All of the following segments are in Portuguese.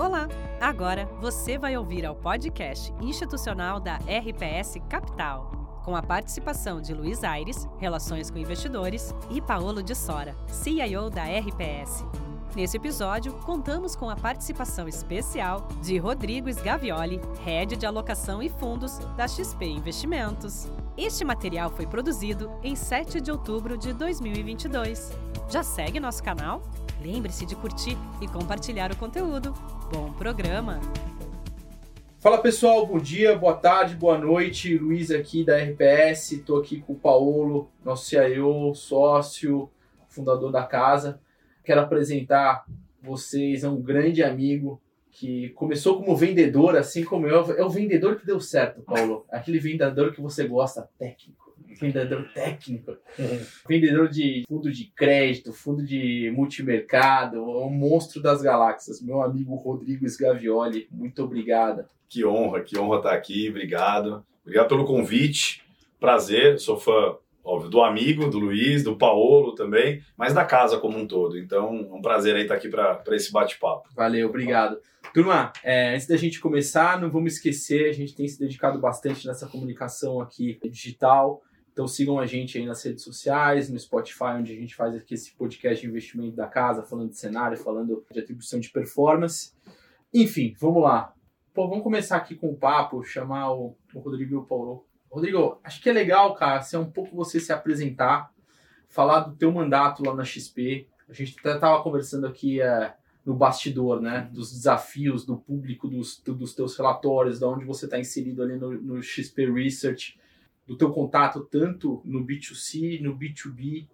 Olá! Agora você vai ouvir ao podcast institucional da RPS Capital, com a participação de Luiz Aires, Relações com Investidores, e Paolo de Sora, CIO da RPS. Nesse episódio, contamos com a participação especial de Rodrigo Sgavioli, Head de Alocação e Fundos da XP Investimentos. Este material foi produzido em 7 de outubro de 2022. Já segue nosso canal? Lembre-se de curtir e compartilhar o conteúdo. Bom programa! Fala pessoal, bom dia, boa tarde, boa noite. Luiz aqui da RPS, estou aqui com o Paulo, nosso CIO, sócio, fundador da casa. Quero apresentar vocês a um grande amigo que começou como vendedor, assim como eu. É o vendedor que deu certo, Paulo. Aquele vendedor que você gosta, técnico vendedor técnico, vendedor de fundo de crédito, fundo de multimercado, um monstro das galáxias, meu amigo Rodrigo Sgavioli, muito obrigado. Que honra, que honra estar aqui, obrigado. Obrigado pelo convite, prazer, sou fã óbvio, do amigo, do Luiz, do Paolo também, mas da casa como um todo. Então, é um prazer aí estar aqui para esse bate-papo. Valeu, obrigado. Turma, é, antes da gente começar, não vamos esquecer, a gente tem se dedicado bastante nessa comunicação aqui digital. Então sigam a gente aí nas redes sociais, no Spotify, onde a gente faz aqui esse podcast de investimento da casa, falando de cenário, falando de atribuição de performance. Enfim, vamos lá. Pô, vamos começar aqui com o papo, chamar o, o Rodrigo e o Paulo. Rodrigo, acho que é legal, cara, ser um pouco você se apresentar, falar do teu mandato lá na XP. A gente até estava conversando aqui é, no bastidor, né? Dos desafios do público, dos, dos teus relatórios, da onde você está inserido ali no, no XP Research do teu contato tanto no B2C, no B2B.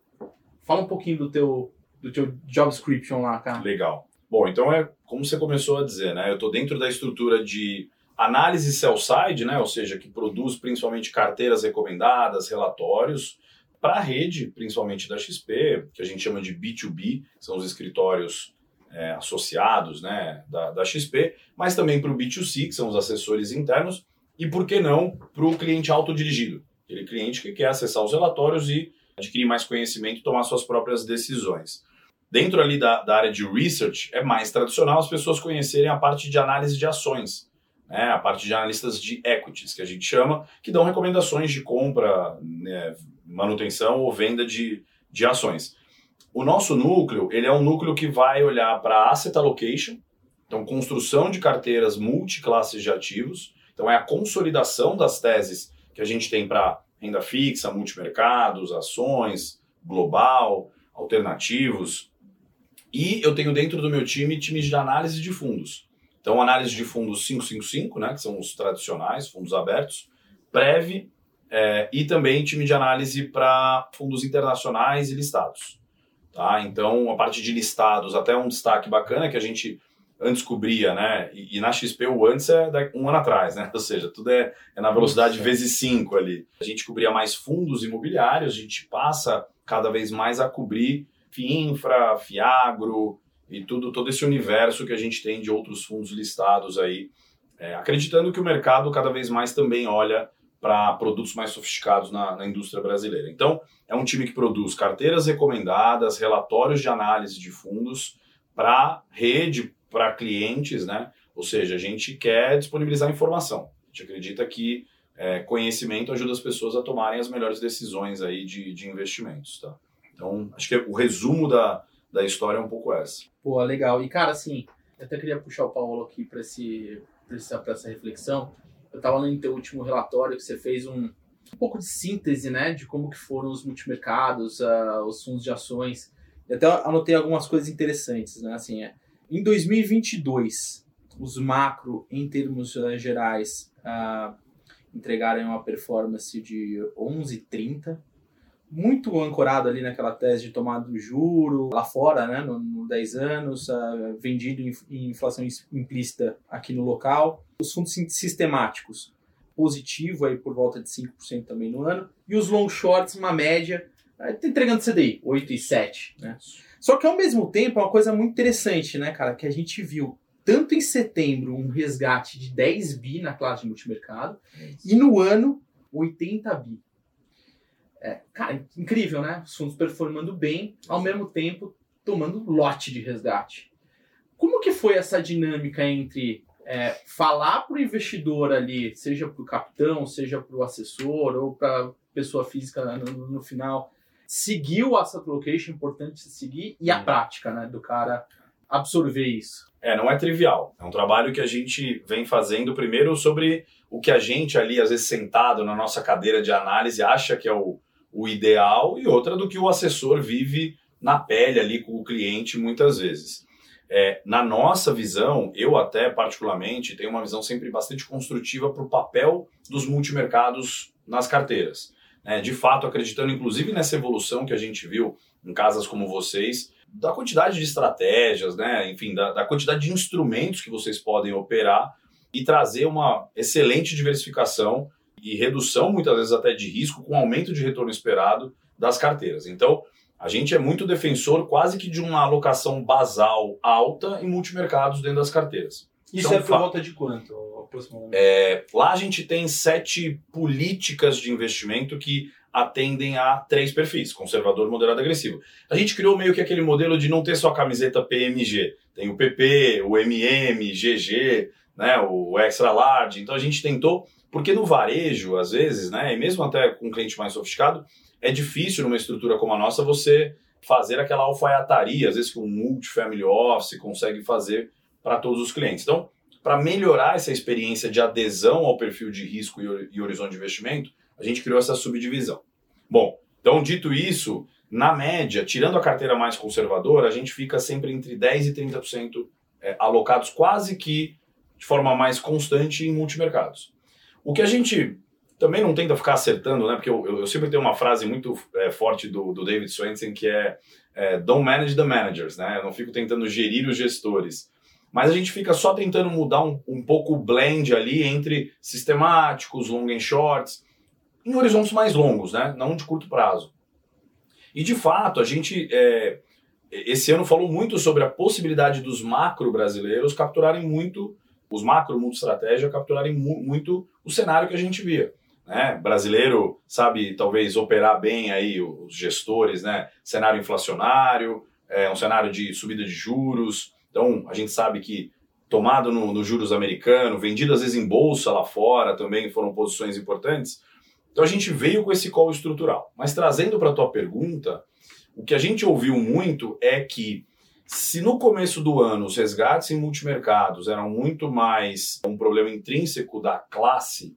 Fala um pouquinho do teu, do teu job description lá, cara. Legal. Bom, então é como você começou a dizer, né? Eu estou dentro da estrutura de análise sell-side, né? Ou seja, que produz principalmente carteiras recomendadas, relatórios para a rede, principalmente da XP, que a gente chama de B2B, são os escritórios é, associados, né, da, da XP, mas também para o B2C, que são os assessores internos, e por que não para o cliente autodirigido, aquele cliente que quer acessar os relatórios e adquirir mais conhecimento e tomar suas próprias decisões. Dentro ali da, da área de research, é mais tradicional as pessoas conhecerem a parte de análise de ações, né, a parte de analistas de equities, que a gente chama, que dão recomendações de compra, né, manutenção ou venda de, de ações. O nosso núcleo, ele é um núcleo que vai olhar para asset allocation, então construção de carteiras multiclasses de ativos, então, é a consolidação das teses que a gente tem para renda fixa, multimercados, ações, global, alternativos. E eu tenho dentro do meu time times de análise de fundos. Então, análise de fundos 555, né, que são os tradicionais, fundos abertos, Prev é, e também time de análise para fundos internacionais e listados. Tá? Então, a parte de listados, até um destaque bacana que a gente antes cobria, né? E, e, na XP o antes é um ano atrás, né? Ou seja, tudo é, é na velocidade vezes 5 ali. A gente cobria mais fundos imobiliários, a gente passa cada vez mais a cobrir FIINFRA, FIAGRO e tudo, todo esse universo que a gente tem de outros fundos listados aí, é, acreditando que o mercado cada vez mais também olha para produtos mais sofisticados na, na indústria brasileira. Então, é um time que produz carteiras recomendadas, relatórios de análise de fundos para rede, para clientes, né? Ou seja, a gente quer disponibilizar informação. A gente acredita que é, conhecimento ajuda as pessoas a tomarem as melhores decisões aí de, de investimentos, tá? Então, acho que o resumo da, da história é um pouco essa. Pô, legal. E, cara, assim, eu até queria puxar o Paulo aqui para essa, essa reflexão. Eu estava lendo teu último relatório que você fez um, um pouco de síntese, né, de como que foram os multimercados, uh, os fundos de ações. Eu até anotei algumas coisas interessantes, né, assim, é, em 2022, os macro, em termos uh, gerais, uh, entregaram uma performance de 11,30, muito ancorado ali naquela tese de tomada do juro lá fora, né, no, no 10 anos, uh, vendido em, em, inflação implícita aqui no local. Os fundos sistemáticos, positivo aí por volta de 5% também no ano, e os long shorts, uma média, uh, entregando CDI, 8,7%. Né? Só que ao mesmo tempo é uma coisa muito interessante, né, cara, que a gente viu tanto em setembro um resgate de 10 bi na classe de multimercado e no ano 80 bi. É, cara, incrível, né? Os fundos performando bem, ao mesmo tempo tomando lote de resgate. Como que foi essa dinâmica entre é, falar para o investidor ali, seja para o capitão, seja para o assessor ou para pessoa física no, no, final, seguir o asset location, importante seguir, e a prática, né, do cara absorver isso. É, não é trivial. É um trabalho que a gente vem fazendo primeiro sobre o que a gente ali, às vezes sentado na nossa cadeira de análise, acha que é o, o ideal, e outra do que o assessor vive na pele ali com o cliente muitas vezes. É, na nossa visão, eu até particularmente tenho uma visão sempre bastante construtiva para o papel dos multimercados nas carteiras. Né? De fato, acreditando inclusive nessa evolução que a gente viu em casas como vocês, da quantidade de estratégias, né? enfim, da, da quantidade de instrumentos que vocês podem operar e trazer uma excelente diversificação e redução, muitas vezes até de risco, com aumento de retorno esperado das carteiras. Então, a gente é muito defensor quase que de uma alocação basal alta em multimercados dentro das carteiras. Isso então, é por volta de quanto, É, lá a gente tem sete políticas de investimento que atendem a três perfis: conservador, moderado e agressivo. A gente criou meio que aquele modelo de não ter só a camiseta PMG. Tem o PP, o MM, GG, né, o Extra Large. Então a gente tentou, porque no varejo, às vezes, né, e mesmo até com um cliente mais sofisticado, é difícil numa estrutura como a nossa você fazer aquela alfaiataria, às vezes que um multifamily office consegue fazer para todos os clientes. Então, para melhorar essa experiência de adesão ao perfil de risco e horizonte de investimento, a gente criou essa subdivisão. Bom, então dito isso, na média, tirando a carteira mais conservadora, a gente fica sempre entre 10% e 30% é, alocados quase que de forma mais constante em multimercados. O que a gente também não tenta ficar acertando, né? Porque eu, eu, eu sempre tenho uma frase muito é, forte do, do David Swensen que é, é Don't manage the managers, né? Eu não fico tentando gerir os gestores. Mas a gente fica só tentando mudar um, um pouco o blend ali entre sistemáticos, long and shorts, em horizontes mais longos, né? Não de curto prazo. E de fato, a gente é, esse ano falou muito sobre a possibilidade dos macro brasileiros capturarem muito, os macro multi-estratégia capturarem mu muito o cenário que a gente via né? Brasileiro sabe talvez operar bem aí os gestores, né? Cenário inflacionário, é um cenário de subida de juros. Então a gente sabe que tomado no, no juros americano, vendido às vezes em bolsa lá fora, também foram posições importantes. Então a gente veio com esse call estrutural. Mas trazendo para a tua pergunta, o que a gente ouviu muito é que se no começo do ano os resgates em multimercados eram muito mais um problema intrínseco da classe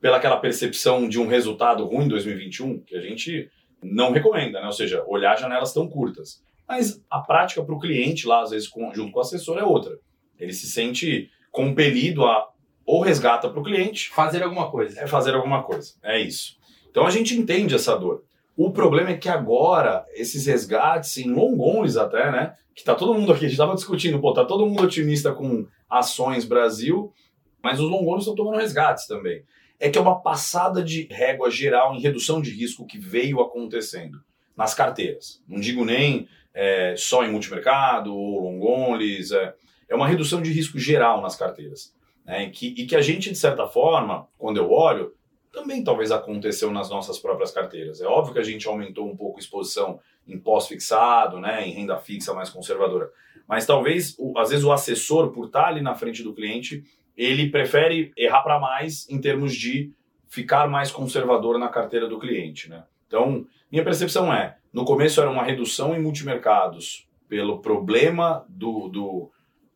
pela aquela percepção de um resultado ruim em 2021, que a gente não recomenda, né? Ou seja, olhar janelas tão curtas. Mas a prática para o cliente lá, às vezes, com, junto com o assessor, é outra. Ele se sente compelido a ou resgata para o cliente. Fazer alguma coisa. É fazer alguma coisa. É isso. Então a gente entende essa dor. O problema é que agora, esses resgates, em long onlys até, né? Que tá todo mundo aqui, a gente estava discutindo, pô, tá todo mundo otimista com ações Brasil, mas os long onlys estão tomando resgates também é que é uma passada de régua geral em redução de risco que veio acontecendo nas carteiras. Não digo nem é, só em multimercado ou long é, é uma redução de risco geral nas carteiras. Né, e, que, e que a gente, de certa forma, quando eu olho, também talvez aconteceu nas nossas próprias carteiras. É óbvio que a gente aumentou um pouco a exposição em pós-fixado, né, em renda fixa mais conservadora. Mas talvez, o, às vezes, o assessor, por estar ali na frente do cliente, ele prefere errar para mais em termos de ficar mais conservador na carteira do cliente, né? Então, minha percepção é, no começo era uma redução em multimercados pelo problema do, do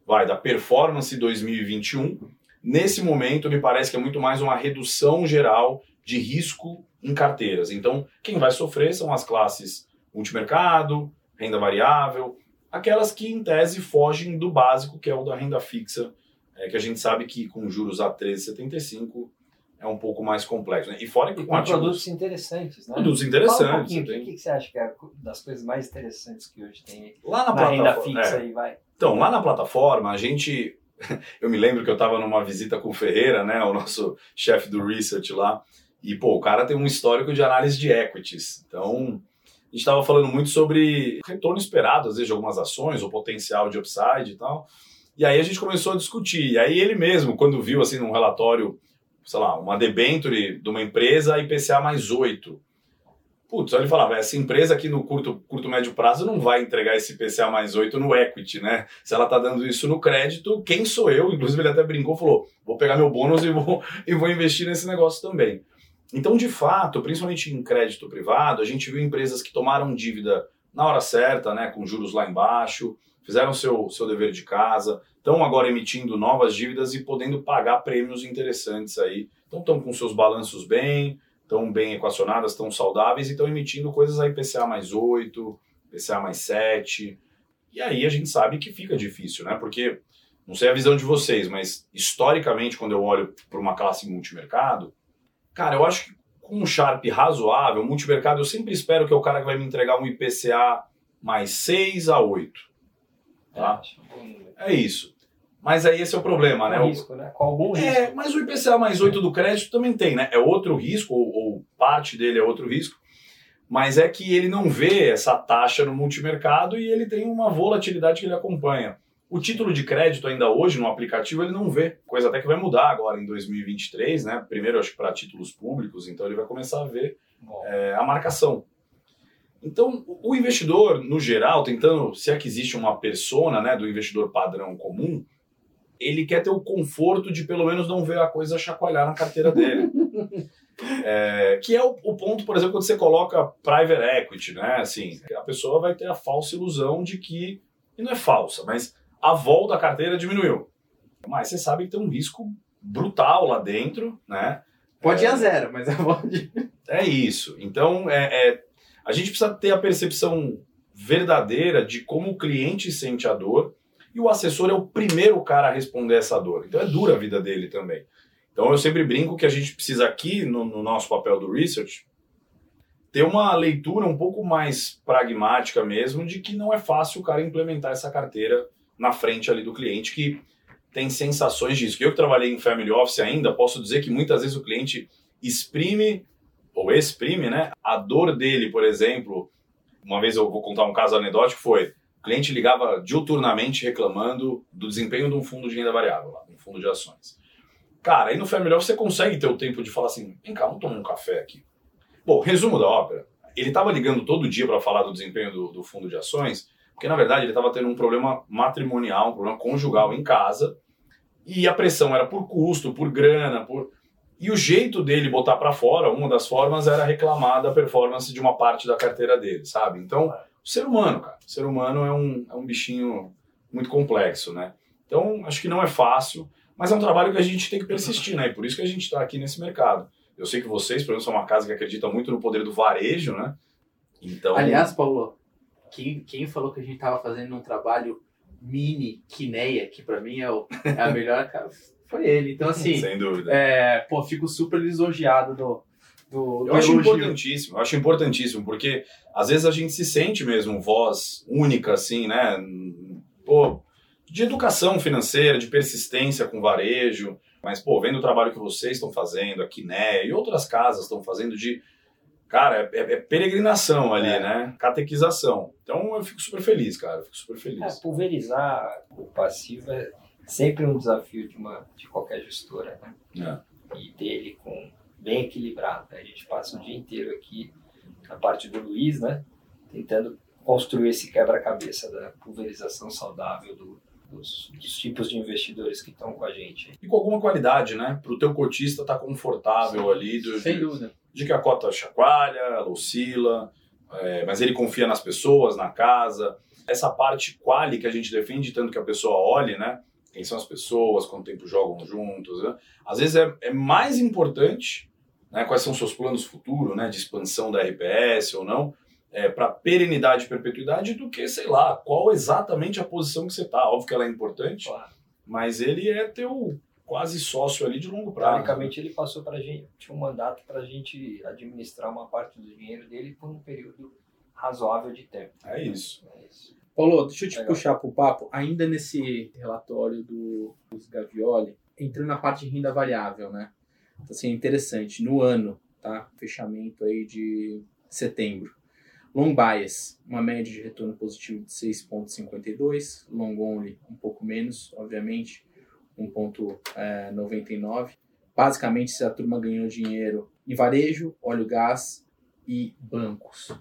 vai da performance 2021. Nesse momento, me parece que é muito mais uma redução geral de risco em carteiras. Então, quem vai sofrer são as classes multimercado, renda variável, aquelas que em tese fogem do básico, que é o da renda fixa é que a gente sabe que com juros a 13,75 é um pouco mais complexo. Né? E fora que e com, ativos, produtos interessantes, né? Produtos interessantes. Um tem... O que, você acha que é das coisas mais interessantes que hoje tem lá na, na renda fixa é. aí, vai? Então, lá na plataforma, a gente... Eu me lembro que eu estava numa visita com o Ferreira, né, o nosso chefe do research lá, e, pô, o cara tem um histórico de análise de equities. Então, a gente estava falando muito sobre retorno esperado, às vezes, de algumas ações, o potencial de upside e tal. E aí a gente começou a discutir. E aí ele mesmo, quando viu assim num relatório, sei lá, uma debenture de uma empresa IPCA mais 8. Putz, ele falava, essa empresa aqui no curto, curto médio prazo não vai entregar esse PCA mais 8 no equity, né? Se ela tá dando isso no crédito, quem sou eu? Inclusive ele até brincou, falou, vou pegar meu bônus e vou, e vou investir nesse negócio também. Então, de fato, principalmente em crédito privado, a gente viu empresas que tomaram dívida na hora certa, né, com juros lá embaixo, fizeram seu, seu dever de casa, estão agora emitindo novas dívidas e podendo pagar prêmios interessantes aí. Então, estão com seus balanços bem, estão bem equacionadas, estão saudáveis e estão emitindo coisas aí PCA mais 8, PCA mais 7. E aí a gente sabe que fica difícil, né? Porque, não sei a visão de vocês, mas historicamente, quando eu olho para uma classe multimercado, cara, eu acho que com um Sharp razoável, multimercado, eu sempre espero que é o cara que vai me entregar um IPCA mais 6 a 8. Tá? É isso. Mas aí esse é o problema, né? Com risco, né? Com algum risco. É, mas o IPCA mais 8 do crédito também tem, né? É outro risco, ou, ou, parte dele é outro risco, mas é que ele não vê essa taxa no multimercado e ele tem uma volatilidade que ele acompanha. O título de crédito ainda hoje no aplicativo ele não vê, coisa até que vai mudar agora em 2023, né? Primeiro acho que para títulos públicos, então ele vai começar a ver é, a marcação. Então, o investidor, no geral, tentando, se é que existe uma persona né, do investidor padrão comum, ele quer ter o conforto de pelo menos não ver a coisa chacoalhar na carteira dele. é, que é o, o, ponto, por exemplo, quando você coloca private equity, né? Assim, a pessoa vai ter a falsa ilusão de que, e não é falsa, mas a volta da carteira diminuiu. Mas você sabe que tem um risco brutal lá dentro, né? Pode é, ir a zero, mas é pode. É isso. Então, é, é, a gente precisa ter a percepção verdadeira de como o cliente sente a dor e o assessor é o primeiro cara a responder essa dor. Então é dura a vida dele também. Então eu sempre brinco que a gente precisa aqui, no, no nosso papel do research, ter uma leitura um pouco mais pragmática mesmo de que não é fácil o cara implementar essa carteira na frente ali do cliente que tem sensações disso. Eu que trabalhei em family office ainda, posso dizer que muitas vezes o cliente exprime ou exprime, né, a dor dele, por exemplo. Uma vez eu vou contar um caso anedótico, foi cliente ligava diuturnamente reclamando do desempenho de um fundo de renda variável, um fundo de ações. Cara, aí no Family Office você consegue ter o tempo de falar assim, vem cá, vamos tomar um café aqui. Bom, resumo da ópera. Ele estava ligando todo dia para falar do desempenho do, do, fundo de ações, porque na verdade ele estava tendo um problema matrimonial, um problema conjugal em casa, e a pressão era por custo, por grana, por... E o jeito dele botar para fora, uma das formas era reclamar da performance de uma parte da carteira dele, sabe? Então, o ser humano, cara. O ser humano é um, é um bichinho muito complexo, né? Então, acho que não é fácil, mas é um trabalho que a gente tem que persistir, né? E por isso que a gente está aqui nesse mercado. Eu sei que vocês, por exemplo, são uma casa que acredita muito no poder do varejo, né? Então... Aliás, Paulo, quem, quem falou que a gente estava fazendo um trabalho mini Kineia, que para mim é, o, é a melhor, cara, foi ele. Então, assim... Sem dúvida. É, pô, fico super lisonjeado do, do, do eu acho importantíssimo, eu acho importantíssimo, porque às vezes a gente se sente mesmo voz única, assim, né? Pô, de educação financeira, de persistência com varejo, mas, pô, vendo o trabalho que vocês estão fazendo, aqui, né, e outras casas estão fazendo de. Cara, é, é peregrinação ali, é. né? Catequização. Então eu fico super feliz, cara. Eu fico super feliz. É, pulverizar o passivo é sempre um desafio de, uma, de qualquer gestora, né? É. E dele com bem equilibrado. Né? A gente passa o dia inteiro aqui, na parte do Luiz, né? Tentando construir esse quebra-cabeça da pulverização saudável do, dos, dos, tipos de investidores que estão com a gente. E com alguma qualidade, né? Para o teu cotista estar tá confortável Sim, ali. Do, sem de, dúvida. De que a cota chacoalha, oscila, é, mas ele confia nas pessoas, na casa. Essa parte quali que a gente defende, tanto que a pessoa olhe, né? Quem são as pessoas, quanto tempo jogam juntos. Né? Às vezes é, é mais importante né, quais são seus planos futuros, né, de expansão da RPS ou não, é, para perenidade e perpetuidade, do que, sei lá, qual exatamente a posição que você está. Óbvio que ela é importante, claro. mas ele é teu quase sócio ali de longo prazo. Teoricamente, né? ele passou para a gente, tinha um mandato para a gente administrar uma parte do dinheiro dele por um período razoável de tempo. É isso. É isso. Paulo, deixa eu te Legal. puxar para o papo, ainda nesse relatório do, dos Gavioli, entrando na parte de renda variável, né? Então, assim, é interessante. No ano, tá? Fechamento aí de setembro. Long bias, uma média de retorno positivo de 6,52. Long only, um pouco menos, obviamente, 1,99. Basicamente, se a turma ganhou dinheiro em varejo, óleo gás, e bancos.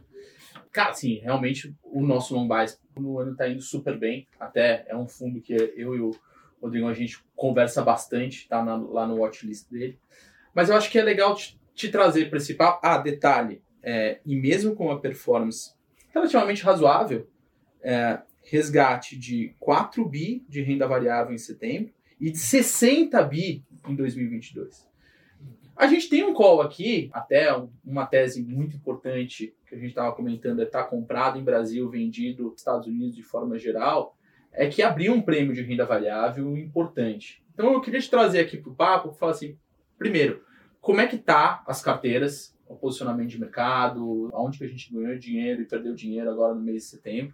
Cara, assim, realmente o nosso long buy no ano está indo super bem. Até é um fundo que eu e o Rodrigo a gente conversa bastante, tá na, lá no watchlist dele. Mas eu acho que é legal te, te trazer para esse papo. Ah, detalhe, é, e mesmo com uma performance relativamente razoável, é, resgate de 4 bi de renda variável em setembro e de 60 bi em 2022. A gente tem um call aqui, até uma tese muito importante que a gente estava comentando, é estar tá comprado em Brasil, vendido nos Estados Unidos de forma geral, é que abriu um prêmio de renda variável importante. Então eu queria te trazer aqui para o papo, falar assim, primeiro, como é que tá as carteiras, o posicionamento de mercado, aonde que a gente ganhou dinheiro e perdeu dinheiro agora no mês de setembro,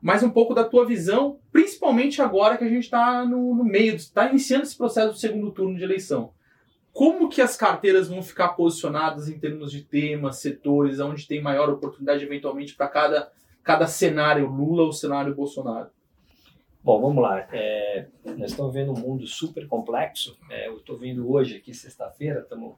mas um pouco da tua visão, principalmente agora que a gente está no, no, meio, está iniciando esse processo do segundo turno de eleição. Como que as carteiras vão ficar posicionadas em termos de temas, setores, onde tem maior oportunidade eventualmente para cada, cada cenário Lula ou cenário Bolsonaro? Bom, vamos lá. É, nós estamos vendo um mundo super complexo. É, eu estou vendo hoje, aqui sexta-feira, estamos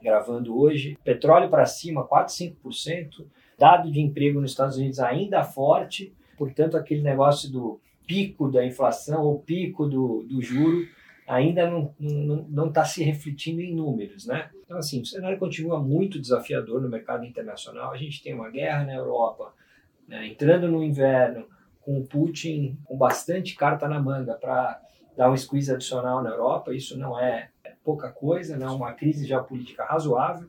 gravando hoje, petróleo para cima, 4, 5%, dado de emprego nos Estados Unidos ainda forte, portanto, aquele negócio do pico da inflação ou pico do, do juro ainda não está tá se refletindo em números, né? Então, assim, o cenário continua muito desafiador no mercado internacional. A gente tem uma guerra na Europa, né, entrando no inverno, com o Putin com bastante carta na manga para dar um squeeze adicional na Europa. Isso não é pouca coisa, né? uma crise geopolítica razoável,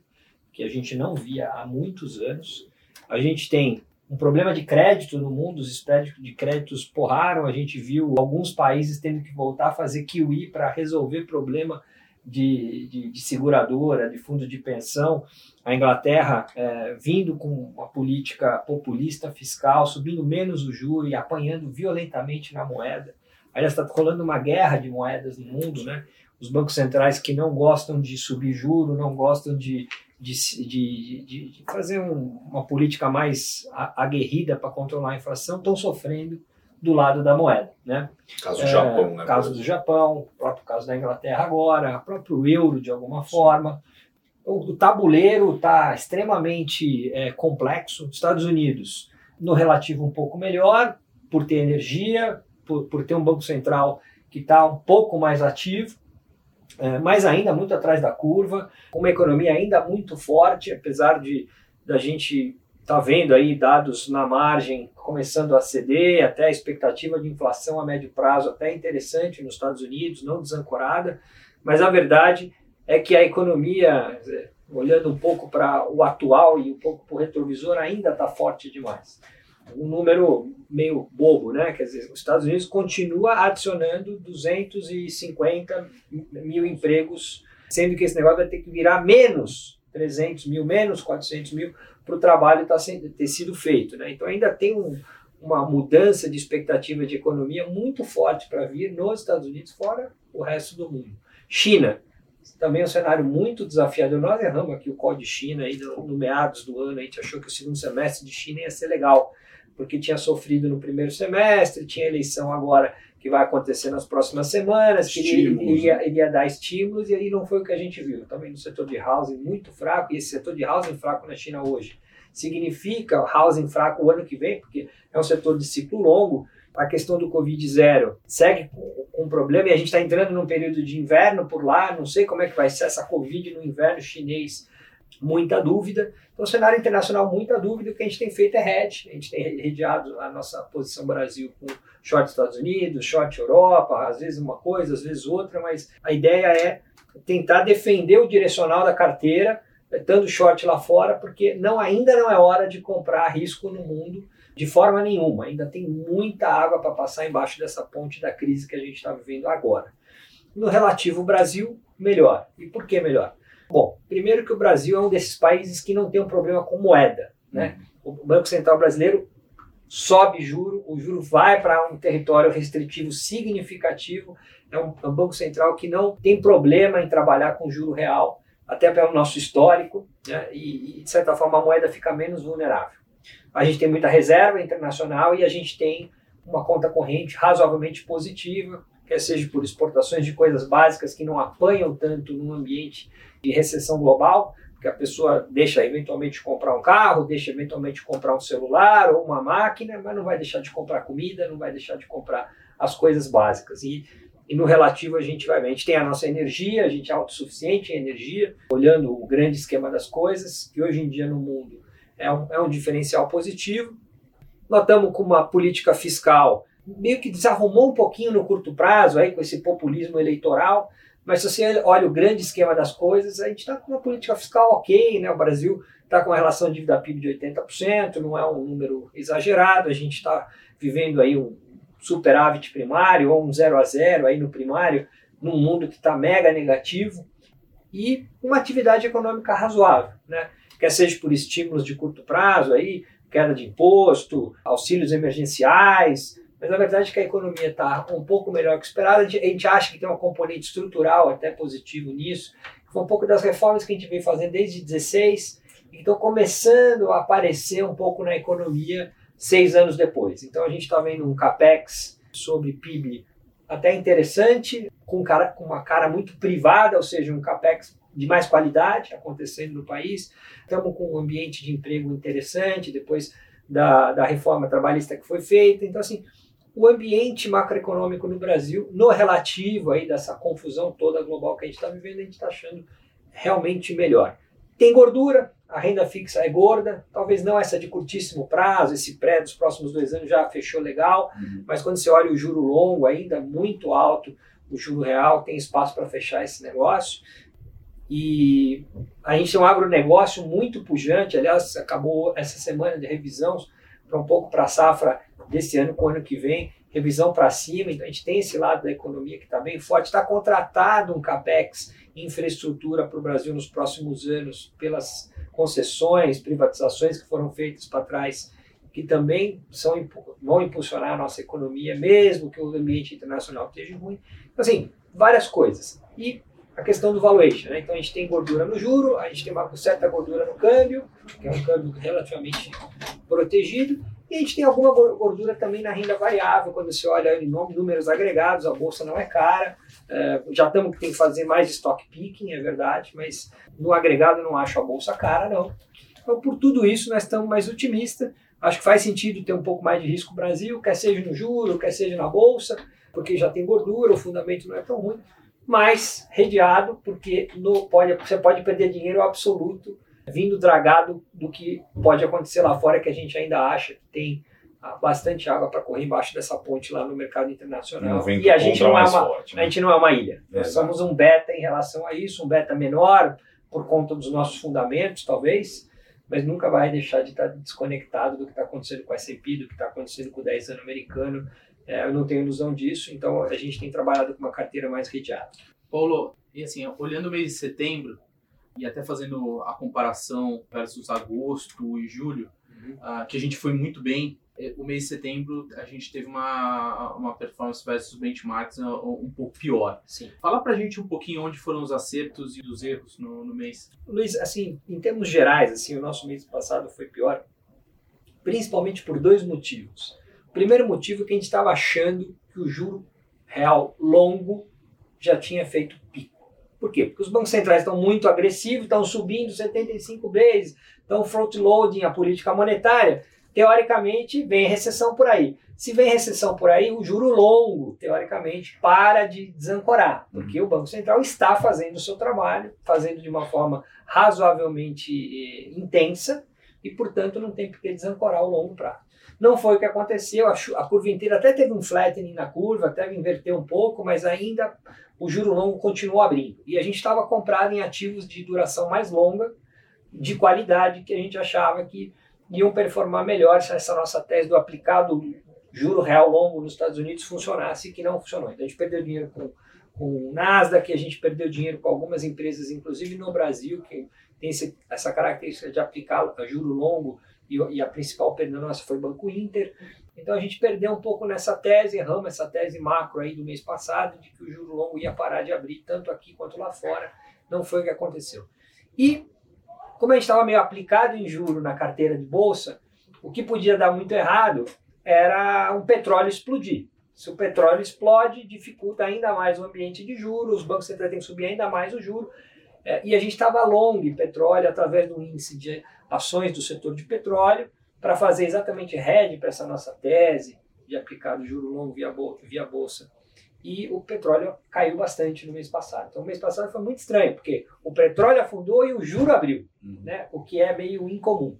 que a gente não via há muitos anos. A gente tem um problema de crédito no mundo, os spreads de créditos porraram, a gente viu alguns países tendo que voltar a fazer QE para resolver problema de, de, de, seguradora, de fundo de pensão. A Inglaterra é, vindo com uma política populista fiscal, subindo menos o juro e apanhando violentamente na moeda. Aí está rolando uma guerra de moedas no mundo, né? Os bancos centrais que não gostam de subir juro, não gostam de de, de, de, de fazer um, uma política mais aguerrida para controlar a inflação estão sofrendo do lado da moeda. Né? Caso do é, Japão, né? Caso do Japão, o próprio caso da Inglaterra agora, o próprio euro de alguma forma. O, o tabuleiro está extremamente é, complexo. Estados Unidos, no relativo um pouco melhor, por ter energia, por, por ter um banco central que está um pouco mais ativo, é, mas ainda muito atrás da curva, uma economia ainda muito forte, apesar de da gente estar tá vendo aí dados na margem começando a ceder, até a expectativa de inflação a médio prazo até interessante nos Estados Unidos, não desancorada, mas a verdade é que a economia, olhando um pouco para o atual e um pouco para o retrovisor, ainda está forte demais um número meio bobo, né? Quer dizer, os Estados Unidos continua adicionando 250 mil empregos, sendo que esse negócio vai ter que virar menos 300 mil, menos 400 mil para o trabalho tá ter sido feito, né? Então ainda tem um, uma mudança de expectativa de economia muito forte para vir nos Estados Unidos, fora o resto do mundo. China, também é um cenário muito desafiador. Nós erramos aqui o código de China aí no, no meados do ano, a gente achou que o segundo semestre de China ia ser legal porque tinha sofrido no primeiro semestre, tinha eleição agora que vai acontecer nas próximas semanas, que ele iria, iria, dar estímulos, e aí não foi o que a gente viu. Também no setor de housing muito fraco, e esse setor de housing fraco na China hoje significa housing fraco o ano que vem, porque é um setor de ciclo longo. A questão do Covid zero segue com, com um problema, e a gente está entrando num período de inverno por lá, não sei como é que vai ser essa Covid no inverno chinês muita dúvida. Então, cenário internacional, muita dúvida. O que a gente tem feito é hedge. A gente tem redeado a nossa posição Brasil com short Estados Unidos, short Europa, às vezes uma coisa, às vezes outra, mas a ideia é tentar defender o direcional da carteira, estando short lá fora, porque não ainda não é hora de comprar risco no mundo de forma nenhuma. Ainda tem muita água para passar embaixo dessa ponte da crise que a gente está vivendo agora. No relativo Brasil, melhor. E por que melhor? Bom, primeiro que o Brasil é um desses países que não tem um problema com moeda. Né? Uhum. O Banco Central brasileiro sobe juro, o juro vai para um território restritivo significativo. É um, é um, banco central que não tem problema em trabalhar com juro real, até pelo nosso histórico, né? e, e, de certa forma a moeda fica menos vulnerável. A gente tem muita reserva internacional e a gente tem uma conta corrente razoavelmente positiva, quer seja por exportações de coisas básicas que não apanham tanto num ambiente de recessão global, porque a pessoa deixa eventualmente de comprar um carro, deixa eventualmente de comprar um celular ou uma máquina, mas não vai deixar de comprar comida, não vai deixar de comprar as coisas básicas. E, e no relativo a gente vai a gente tem a nossa energia, a gente é autossuficiente em energia, olhando o grande esquema das coisas, que hoje em dia no mundo é um, é um diferencial positivo. Nós estamos com uma política fiscal meio que desarrumou um pouquinho no curto prazo, aí com esse populismo eleitoral, mas se você olha o grande esquema das coisas, a gente está com uma política fiscal ok, né? o Brasil está com uma relação dívida PIB de 80%, não é um número exagerado, a gente está vivendo aí um superávit primário ou um zero a zero aí no primário, num mundo que está mega negativo, e uma atividade econômica razoável, né? quer seja por estímulos de curto prazo, aí, queda de imposto, auxílios emergenciais, mas na verdade que a economia está um pouco melhor que esperado. A gente acha que tem um componente estrutural até positivo nisso, que foi um pouco das reformas que a gente vem fazendo desde 16 e estão começando a aparecer um pouco na economia seis anos depois. Então a gente está vendo um capex sobre PIB até interessante, com, cara, com uma cara muito privada, ou seja, um capex de mais qualidade acontecendo no país. Estamos com um ambiente de emprego interessante depois da, da reforma trabalhista que foi feita. Então, assim, o ambiente macroeconômico no Brasil, no relativo aí dessa confusão toda global que a gente está vivendo, a gente está achando realmente melhor. Tem gordura, a renda fixa é gorda, talvez não essa de curtíssimo prazo, esse pré dos próximos dois anos já fechou legal, uhum. mas quando você olha o juro longo ainda muito alto, o juro real tem espaço para fechar esse negócio. E a gente tem um agronegócio muito pujante, aliás, acabou essa semana de revisão para um pouco para a safra desse ano com o ano que vem, revisão para cima, então a gente tem esse lado da economia que está bem forte, está contratado um CAPEX infraestrutura para o Brasil nos próximos anos pelas concessões, privatizações que foram feitas para trás, que também são, vão impulsionar a nossa economia, mesmo que o ambiente internacional esteja ruim. Então, assim, várias coisas. E a questão do valuation, né? Então a gente tem gordura no juro, a gente tem uma certa gordura no câmbio, que é um câmbio relativamente protegido, e a gente tem alguma gordura também na renda variável, quando você olha em números agregados, a bolsa não é cara. É, já estamos tem que fazer mais stock picking, é verdade, mas no agregado não acho a bolsa cara, não. Então, por tudo isso, nós estamos mais otimistas. Acho que faz sentido ter um pouco mais de risco Brasil, quer seja no juro, quer seja na bolsa, porque já tem gordura, o fundamento não é tão ruim, mas redeado, porque no, pode, você pode perder dinheiro absoluto vindo dragado do que pode acontecer lá fora, que a gente ainda acha que tem ah, bastante água para correr embaixo dessa ponte lá no mercado internacional. e a gente não é uma, forte, né? a gente não é uma ilha. É, Nós somos um beta em relação a isso, um beta menor por conta dos nossos fundamentos, talvez, mas nunca vai deixar de estar desconectado do que está acontecendo com o S&P, do que está acontecendo com o 10 anos americano. É, eu não tenho ilusão disso, então a gente tem trabalhado com uma carteira mais redeada. Paulo, e assim, olhando o mês de setembro, e até fazendo a comparação versus agosto e julho, uhum. uh, que a gente foi muito bem. É, o mês de setembro a gente teve uma, uma performance versus benchmarks um, uh, um pouco pior. Sim. Fala pra gente um pouquinho onde foram os acertos e os erros no, no mês. Luiz, assim, em termos gerais, assim, o nosso mês passado foi pior, principalmente por dois motivos. O primeiro motivo é que a gente estava achando que o juro real longo já tinha feito pico. Por quê? Porque os bancos centrais estão muito agressivos, estão subindo 75 vezes, estão front-loading a política monetária. Teoricamente, vem recessão por aí. Se vem recessão por aí, o juro longo, teoricamente, para de desancorar, porque o Banco Central está fazendo o seu trabalho, fazendo de uma forma razoavelmente eh, intensa, e, portanto, não tem por que desancorar o longo prazo. Não foi o que aconteceu, a, curva inteira até teve um flattening na curva, até inverter um pouco, mas ainda o juro longo continuou abrindo. E a gente estava comprado em ativos de duração mais longa, de qualidade, que a gente achava que iam performar melhor se essa nossa tese do aplicado juro real longo nos Estados Unidos funcionasse, que não funcionou. Então a gente perdeu dinheiro com, com o Nasdaq, a gente perdeu dinheiro com algumas empresas, inclusive no Brasil, que tem esse, essa característica de aplicar juro longo, e, e a principal perda nossa foi Banco Inter. Então a gente perdeu um pouco nessa tese, erramos essa tese macro aí do mês passado, de que o juro longo ia parar de abrir tanto aqui quanto lá fora. Não foi o que aconteceu. E como a gente estava meio aplicado em juro na carteira de bolsa, o que podia dar muito errado era um petróleo explodir. Se o petróleo explode, dificulta ainda mais o ambiente de juros, os bancos centrais têm que subir ainda mais o juro. É, e a gente estava long petróleo através do índice de ações do setor de petróleo para fazer exatamente hedge para essa nossa tese de aplicar o juro longo via, via bolsa. E o petróleo caiu bastante no mês passado. Então, o mês passado foi muito estranho, porque o petróleo afundou e o juro abriu, uhum. né? o que é meio incomum.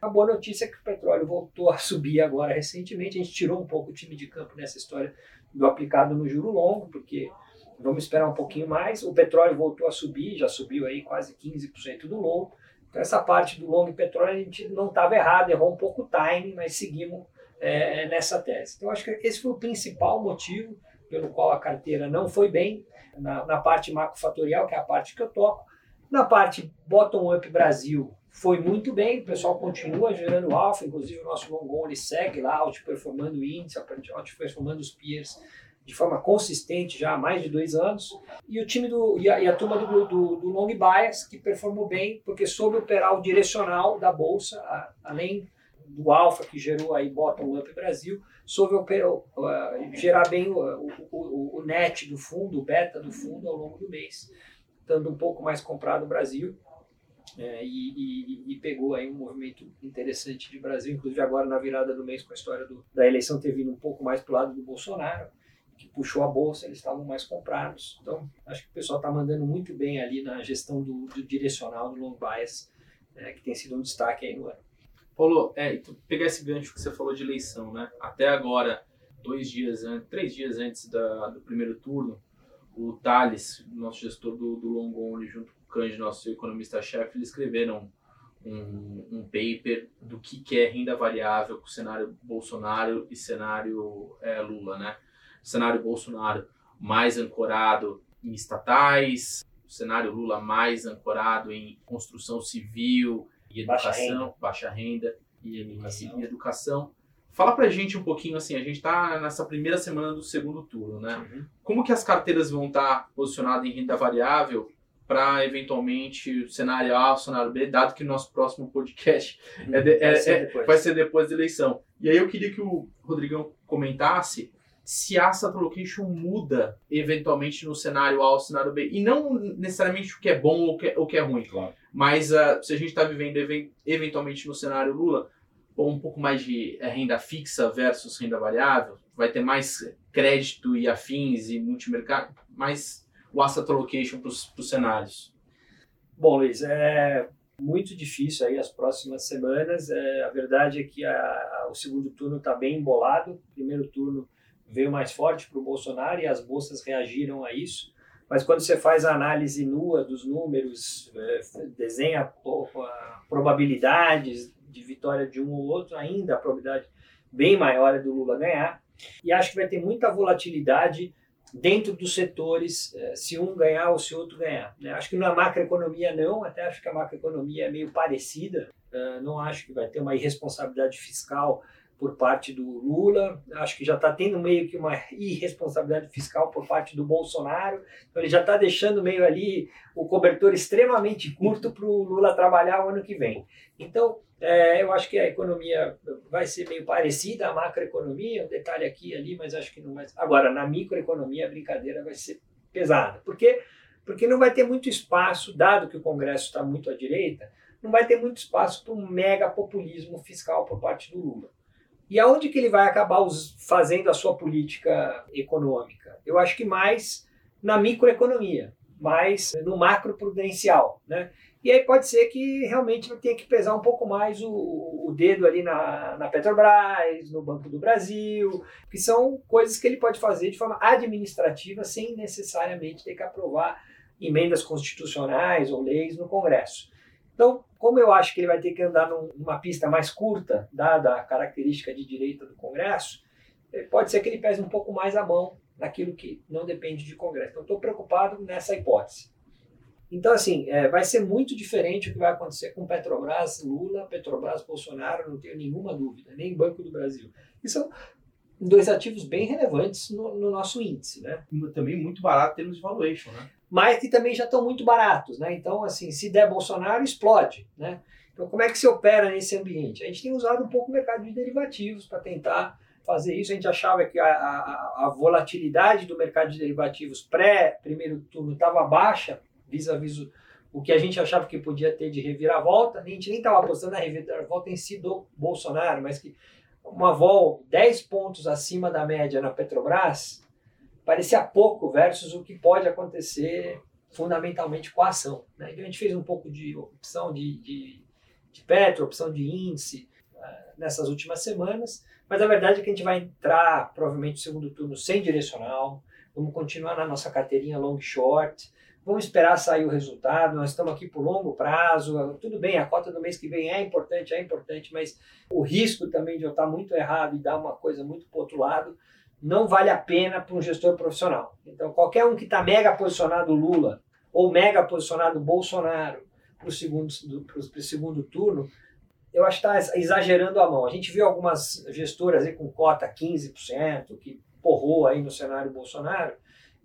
A boa notícia é que o petróleo voltou a subir agora recentemente. A gente tirou um pouco o time de campo nessa história do aplicado no juro longo, porque vamos esperar um pouquinho mais. O petróleo voltou a subir, já subiu aí quase 15% do longo. Então, essa parte do longo petróleo a gente não estava errado, errou um pouco o timing, mas seguimos é, nessa tese. Então, acho que esse foi o principal motivo pelo qual a carteira não foi bem na, na parte macrofatorial, que é a parte que eu toco. Na parte bottom-up Brasil, foi muito bem, o pessoal continua gerando alfa, inclusive o nosso long only segue lá, outperformando o índice, outperformando os peers de forma consistente já há mais de dois anos. E o time do e a, e a turma do, do, do, long bias que performou bem porque soube operar o direcional da bolsa, a, além do alfa que gerou aí bottom up Brasil, soube operar, uh, gerar bem o, o, o, net do fundo, o beta do fundo ao longo do mês, estando um pouco mais comprado o Brasil é, e, e, e, pegou aí um movimento interessante de Brasil, inclusive agora na virada do mês com a história do, da eleição ter vindo um pouco mais para o lado do Bolsonaro, que puxou a bolsa, eles estavam mais comprados. Então, acho que o pessoal está mandando muito bem ali na gestão do, do direcional do long bias, é, que tem sido um destaque aí no ano. Paulo, é, pegar esse gancho que você falou de eleição, né? Até agora, dois dias antes, três dias antes da, do primeiro turno, o Thales, nosso gestor do, do Long Only, junto Kanji, nosso economista-chefe, eles escreveram um, um, paper do que, que é renda variável com o cenário Bolsonaro e cenário é, Lula, né? O cenário Bolsonaro mais ancorado em estatais, o cenário Lula mais ancorado em construção civil e educação, baixa renda, baixa renda e, educação. e, educação. Fala pra gente um pouquinho assim, a gente tá nessa primeira semana do segundo turno, né? Uhum. Como que as carteiras vão estar posicionadas em renda variável para eventualmente cenário A, cenário B, dado que o nosso próximo podcast é de, é, vai, ser é, vai, ser depois da eleição. E aí eu queria que o Rodrigão comentasse se a asset allocation muda eventualmente no cenário A ou cenário B. E não necessariamente o que é bom ou o que é, o que é ruim. Claro. Mas uh, se a gente está vivendo eventualmente no cenário Lula, um pouco mais de é, renda fixa versus renda variável, vai ter mais crédito e afins e multimercado, mais o asset allocation para os cenários? Bom, Luiz, é muito difícil aí as próximas semanas. É, a verdade é que a, a, o segundo turno está bem embolado. O primeiro turno veio mais forte para o Bolsonaro e as bolsas reagiram a isso. Mas quando você faz a análise nua dos números, é, desenha probabilidades de vitória de um ou outro, ainda a probabilidade bem maior é do Lula ganhar. E acho que vai ter muita volatilidade dentro dos setores, eh, se um ganhar ou se outro ganhar. Né? Acho que na macroeconomia não, até acho que a macroeconomia é meio parecida, eh, não acho que vai ter uma irresponsabilidade fiscal por parte do Lula, acho que já está tendo meio que uma irresponsabilidade fiscal por parte do Bolsonaro, então ele já está deixando meio ali o cobertor extremamente curto para o Lula trabalhar o ano que vem. Então, é, eu acho que a economia vai ser meio parecida à macroeconomia, um detalhe aqui e ali, mas acho que não vai. Agora, na microeconomia, a brincadeira vai ser pesada. Por quê? Porque não vai ter muito espaço, dado que o Congresso está muito à direita, não vai ter muito espaço para um mega populismo fiscal por parte do Lula. E aonde que ele vai acabar fazendo a sua política econômica? Eu acho que mais na microeconomia, mais no macro prudencial, né? E aí pode ser que realmente tenha que pesar um pouco mais o, o dedo ali na, na Petrobras, no Banco do Brasil, que são coisas que ele pode fazer de forma administrativa sem necessariamente ter que aprovar emendas constitucionais ou leis no Congresso. Então, como eu acho que ele vai ter que andar numa pista mais curta, dada a característica de direita do Congresso, eh, pode ser que ele pese um pouco mais a mão naquilo que não depende de Congresso. Então, estou preocupado nessa hipótese. Então, assim, é, vai ser muito diferente o que vai acontecer com Petrobras, Lula, Petrobras, Bolsonaro, não tenho nenhuma dúvida, nem Banco do Brasil. E são dois ativos bem relevantes no, no nosso índice, né? Também muito barato em termos de valuation, né? Mas que também já estão muito baratos, né? Então, assim, se der Bolsonaro, explode, né? Então, como é que se opera nesse ambiente? A gente tem usado um pouco o mercado de derivativos para tentar fazer isso. A gente achava que a, a, a volatilidade do mercado de derivativos pré-primeiro turno estava baixa, vis-à-vis o que a gente achava que podia ter de reviravolta, a gente nem estava apostando na reviravolta em si do Bolsonaro, mas que uma vol 10 pontos acima da média na Petrobras parecia pouco versus o que pode acontecer fundamentalmente com a ação. Né? Então a gente fez um pouco de opção de, de, de Petro, opção de índice uh, nessas últimas semanas, mas a verdade é que a gente vai entrar provavelmente no segundo turno sem direcional, vamos continuar na nossa carteirinha long short, vamos esperar sair o resultado, nós estamos aqui por longo prazo, tudo bem, a cota do mês que vem é importante, é importante, mas o risco também de eu estar muito errado e dar uma coisa muito para outro lado, não vale a pena para um gestor profissional. Então, qualquer um que está mega posicionado Lula ou mega posicionado Bolsonaro para o segundo, segundo turno, eu acho que está exagerando a mão. A gente viu algumas gestoras aí com cota 15%, que porrou aí no cenário Bolsonaro.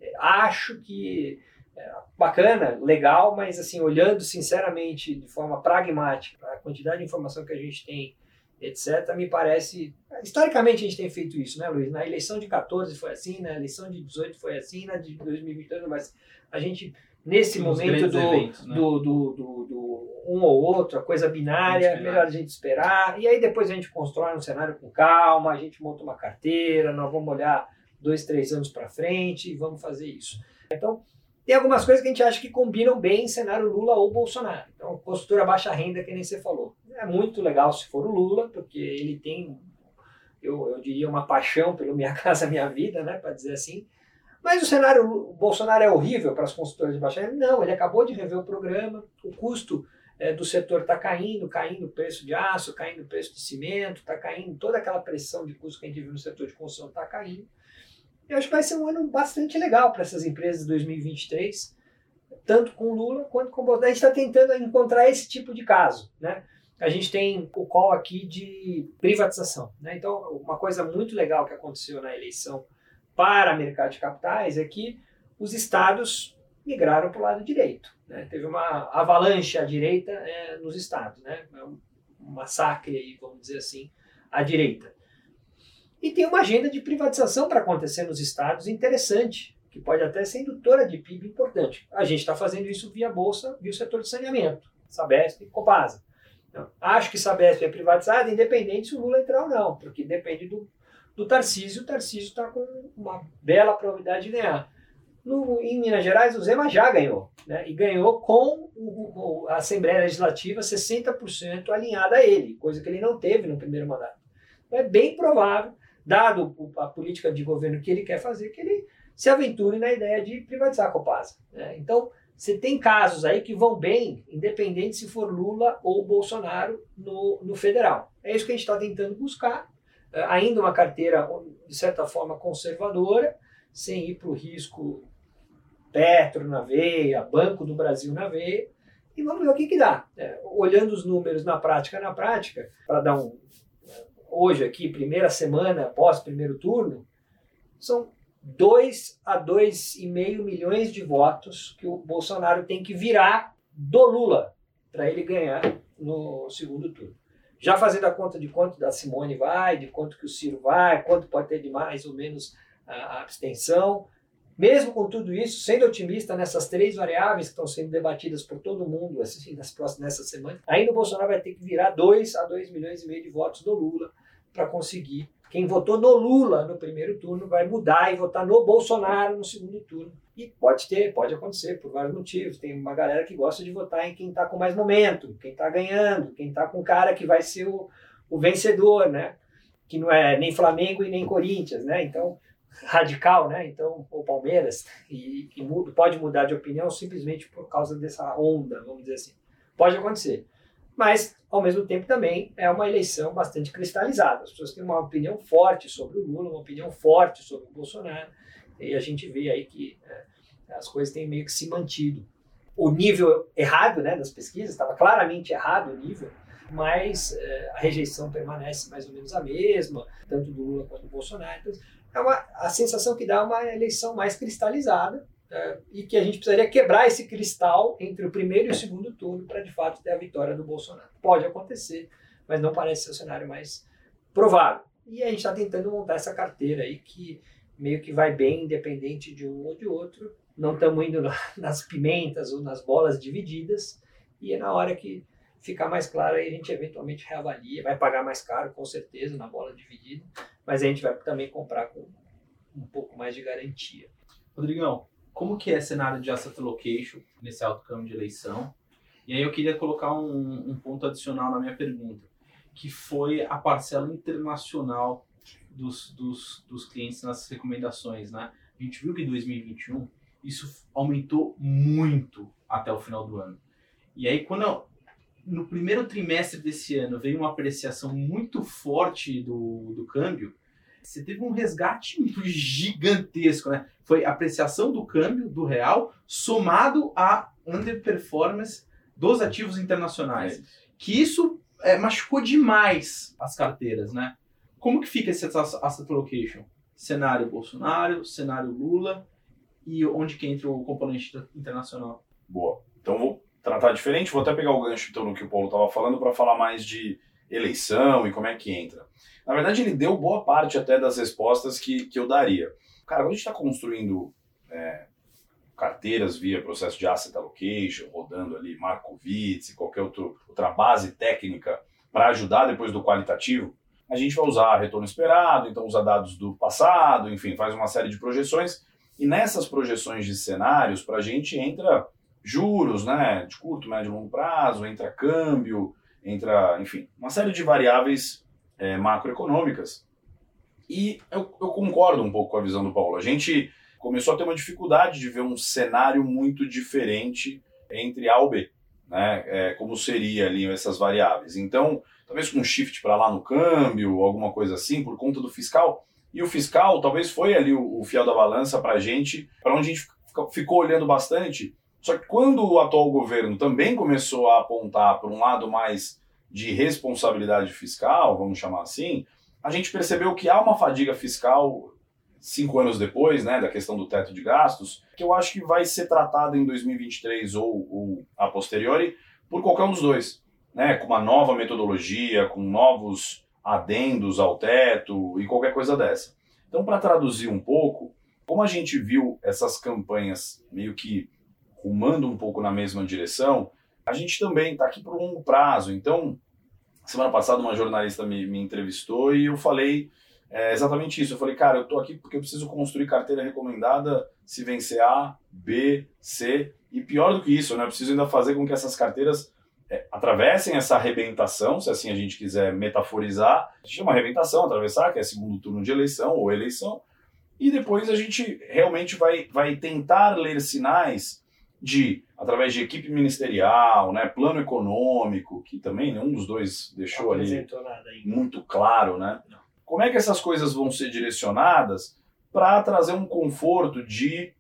É, acho que é bacana, legal, mas assim, olhando sinceramente, de forma pragmática, a quantidade de informação que a gente tem etc., me parece. Historicamente a gente tem feito isso, né, Luiz? Na eleição de 14 foi assim, na eleição de 18 foi assim, na de 2022, mas a gente, nesse momento do, eventos, né? do, do, do, do, um ou outro, a coisa binária, a melhor a gente esperar, e aí depois a gente constrói um cenário com calma, a gente monta uma carteira, nós vamos olhar dois, três anos para frente e vamos fazer isso. Então, tem algumas coisas que a gente acha que combinam bem em cenário Lula ou Bolsonaro. Então, postura baixa renda, que nem você falou. É muito legal se for o Lula, porque ele tem, eu, eu diria, uma paixão pelo Minha Casa Minha Vida, né, para dizer assim. Mas o cenário o Bolsonaro é horrível para as consultoras de baixa renda? Não, ele acabou de rever o programa, o custo é, do setor está caindo, caindo o preço de aço, caindo o preço de cimento, está caindo toda aquela pressão de custo que a gente viu no setor de construção está caindo. Eu acho que vai ser um ano bastante legal para essas empresas de 2023, tanto com Lula quanto com Bolsonaro. A gente está tentando encontrar esse tipo de caso, né? A gente tem o call aqui de privatização. Né? Então, uma coisa muito legal que aconteceu na eleição para o mercado de capitais é que os estados migraram para o lado direito. Né? Teve uma avalanche à direita é, nos estados, né? É um massacre, vamos dizer assim, à direita. E tem uma agenda de privatização para acontecer nos estados interessante, que pode até ser indutora de PIB importante. A gente está fazendo isso via Bolsa, via o setor de saneamento, Sabesp e Copasa. Então, acho que Sabesp é privatizada, independente se o Lula entrar ou não, porque depende do, do Tarcísio. O Tarcísio está com uma bela probabilidade de ganhar. No, em Minas Gerais, o Zema já ganhou, né? e ganhou com o, o, a Assembleia Legislativa 60% alinhada a ele, coisa que ele não teve no primeiro mandato. Então, é bem provável dado a política de governo que ele quer fazer, que ele se aventure na ideia de privatizar a Copasa. Né? Então, você tem casos aí que vão bem, independente se for Lula ou Bolsonaro no, no federal. É isso que a gente está tentando buscar. É, ainda uma carteira, de certa forma, conservadora, sem ir para o risco Petro na veia, Banco do Brasil na veia, e vamos ver o que, que dá. É, olhando os números na prática, na prática, para dar um, hoje aqui, primeira semana após primeiro turno, são 2 a 2,5 milhões de votos que o Bolsonaro tem que virar do Lula para ele ganhar no segundo turno. Já fazendo a conta de quanto da Simone vai, de quanto que o Ciro vai, quanto pode ter de mais ou menos a abstenção, mesmo com tudo isso, sendo otimista nessas três variáveis que estão sendo debatidas por todo mundo assim, nas próximas nessa semana, ainda o Bolsonaro vai ter que virar 2 a 2 milhões e meio de votos do Lula para conseguir. Quem votou no Lula no primeiro turno vai mudar e votar no Bolsonaro no segundo turno. E pode ter, pode acontecer por vários motivos. Tem uma galera que gosta de votar em quem está com mais momento, quem está ganhando, quem está com o cara que vai ser o, o vencedor, né? Que não é nem Flamengo e nem Corinthians, né? Então, radical, né? Então, ou Palmeiras, e, e muda, pode mudar de opinião simplesmente por causa dessa onda, vamos dizer assim. Pode acontecer. Mas, ao mesmo tempo, também é uma eleição bastante cristalizada. As pessoas têm uma opinião forte sobre o Lula, uma opinião forte sobre o Bolsonaro, e a gente vê aí que é, as coisas têm meio que se mantido. O nível errado né, das pesquisas, estava claramente errado o nível, mas é, a rejeição permanece mais ou menos a mesma, tanto do Lula quanto do Bolsonaro. Então, é uma, a sensação que dá uma eleição mais cristalizada é, e que a gente precisaria quebrar esse cristal entre o primeiro e o segundo turno para de fato ter a vitória do Bolsonaro. Pode acontecer, mas não parece ser o cenário mais provável. E a gente está tentando montar essa carteira aí que meio que vai bem, independente de um ou de outro. não estamos indo nas pimentas ou nas bolas divididas, e é na hora que ficar mais claro, aí a gente eventualmente reavalia, vai pagar mais caro, com certeza, na bola dividida, mas a gente vai também comprar com um pouco mais de garantia. Rodrigão, como que é cenário de asset allocation nesse alto câmbio de eleição? E aí eu queria colocar um, um ponto adicional na minha pergunta, que foi a parcela internacional dos, dos, dos clientes nas recomendações, né? A gente viu que em 2021 isso aumentou muito até o final do ano. E aí, quando no primeiro trimestre desse ano veio uma apreciação muito forte do, do câmbio, você teve um resgate gigantesco, né? Foi apreciação do câmbio, do real, somado à underperformance dos ativos internacionais. É. Que isso é, machucou demais as carteiras, né? Como que fica esse asset allocation? Cenário Bolsonaro, cenário Lula e onde que entra o componente internacional? Boa. Então vou tratar diferente, vou até pegar o gancho então no que o Paulo estava falando para falar mais de eleição e como é que entra. Na verdade, ele deu boa parte até das respostas que, que eu daria. Cara, quando a gente está construindo é, carteiras via processo de asset allocation, rodando ali Markowitz e qualquer outro, outra base técnica para ajudar depois do qualitativo, a gente vai usar retorno esperado, então usa dados do passado, enfim, faz uma série de projeções. E nessas projeções de cenários, para a gente entra juros, né, de curto, médio e longo prazo, entra câmbio, entra, enfim, uma série de variáveis é, macroeconômicas. E eu, eu, concordo um pouco com a visão do Paulo. A gente começou a ter uma dificuldade de ver um cenário muito diferente entre A ou B, né? É, como seria ali essas variáveis. Então, talvez com um shift para lá no câmbio, alguma coisa assim, por conta do fiscal. E o fiscal talvez foi ali o, o fiel da balança para a gente, para onde a gente ficou olhando bastante só que quando o atual governo também começou a apontar para um lado mais de responsabilidade fiscal, vamos chamar assim, a gente percebeu que há uma fadiga fiscal cinco anos depois, né, da questão do teto de gastos, que eu acho que vai ser tratada em 2023 ou, ou a posteriori por qualquer um dos dois, né, com uma nova metodologia, com novos adendos ao teto e qualquer coisa dessa. Então, para traduzir um pouco, como a gente viu essas campanhas meio que rumando um pouco na mesma direção, a gente também está aqui por um longo prazo. Então, semana passada uma jornalista me, me entrevistou e eu falei é, exatamente isso. Eu falei, cara, eu estou aqui porque eu preciso construir carteira recomendada se vencer A, B, C. E pior do que isso, né? eu preciso ainda fazer com que essas carteiras é, atravessem essa arrebentação, se assim a gente quiser metaforizar. A gente chama arrebentação, atravessar, que é segundo turno de eleição ou eleição. E depois a gente realmente vai, vai tentar ler sinais de, através de equipe ministerial, né, plano econômico, que também nenhum dos dois deixou ali muito claro, né? Não. Como é que essas coisas vão ser direcionadas para trazer um conforto de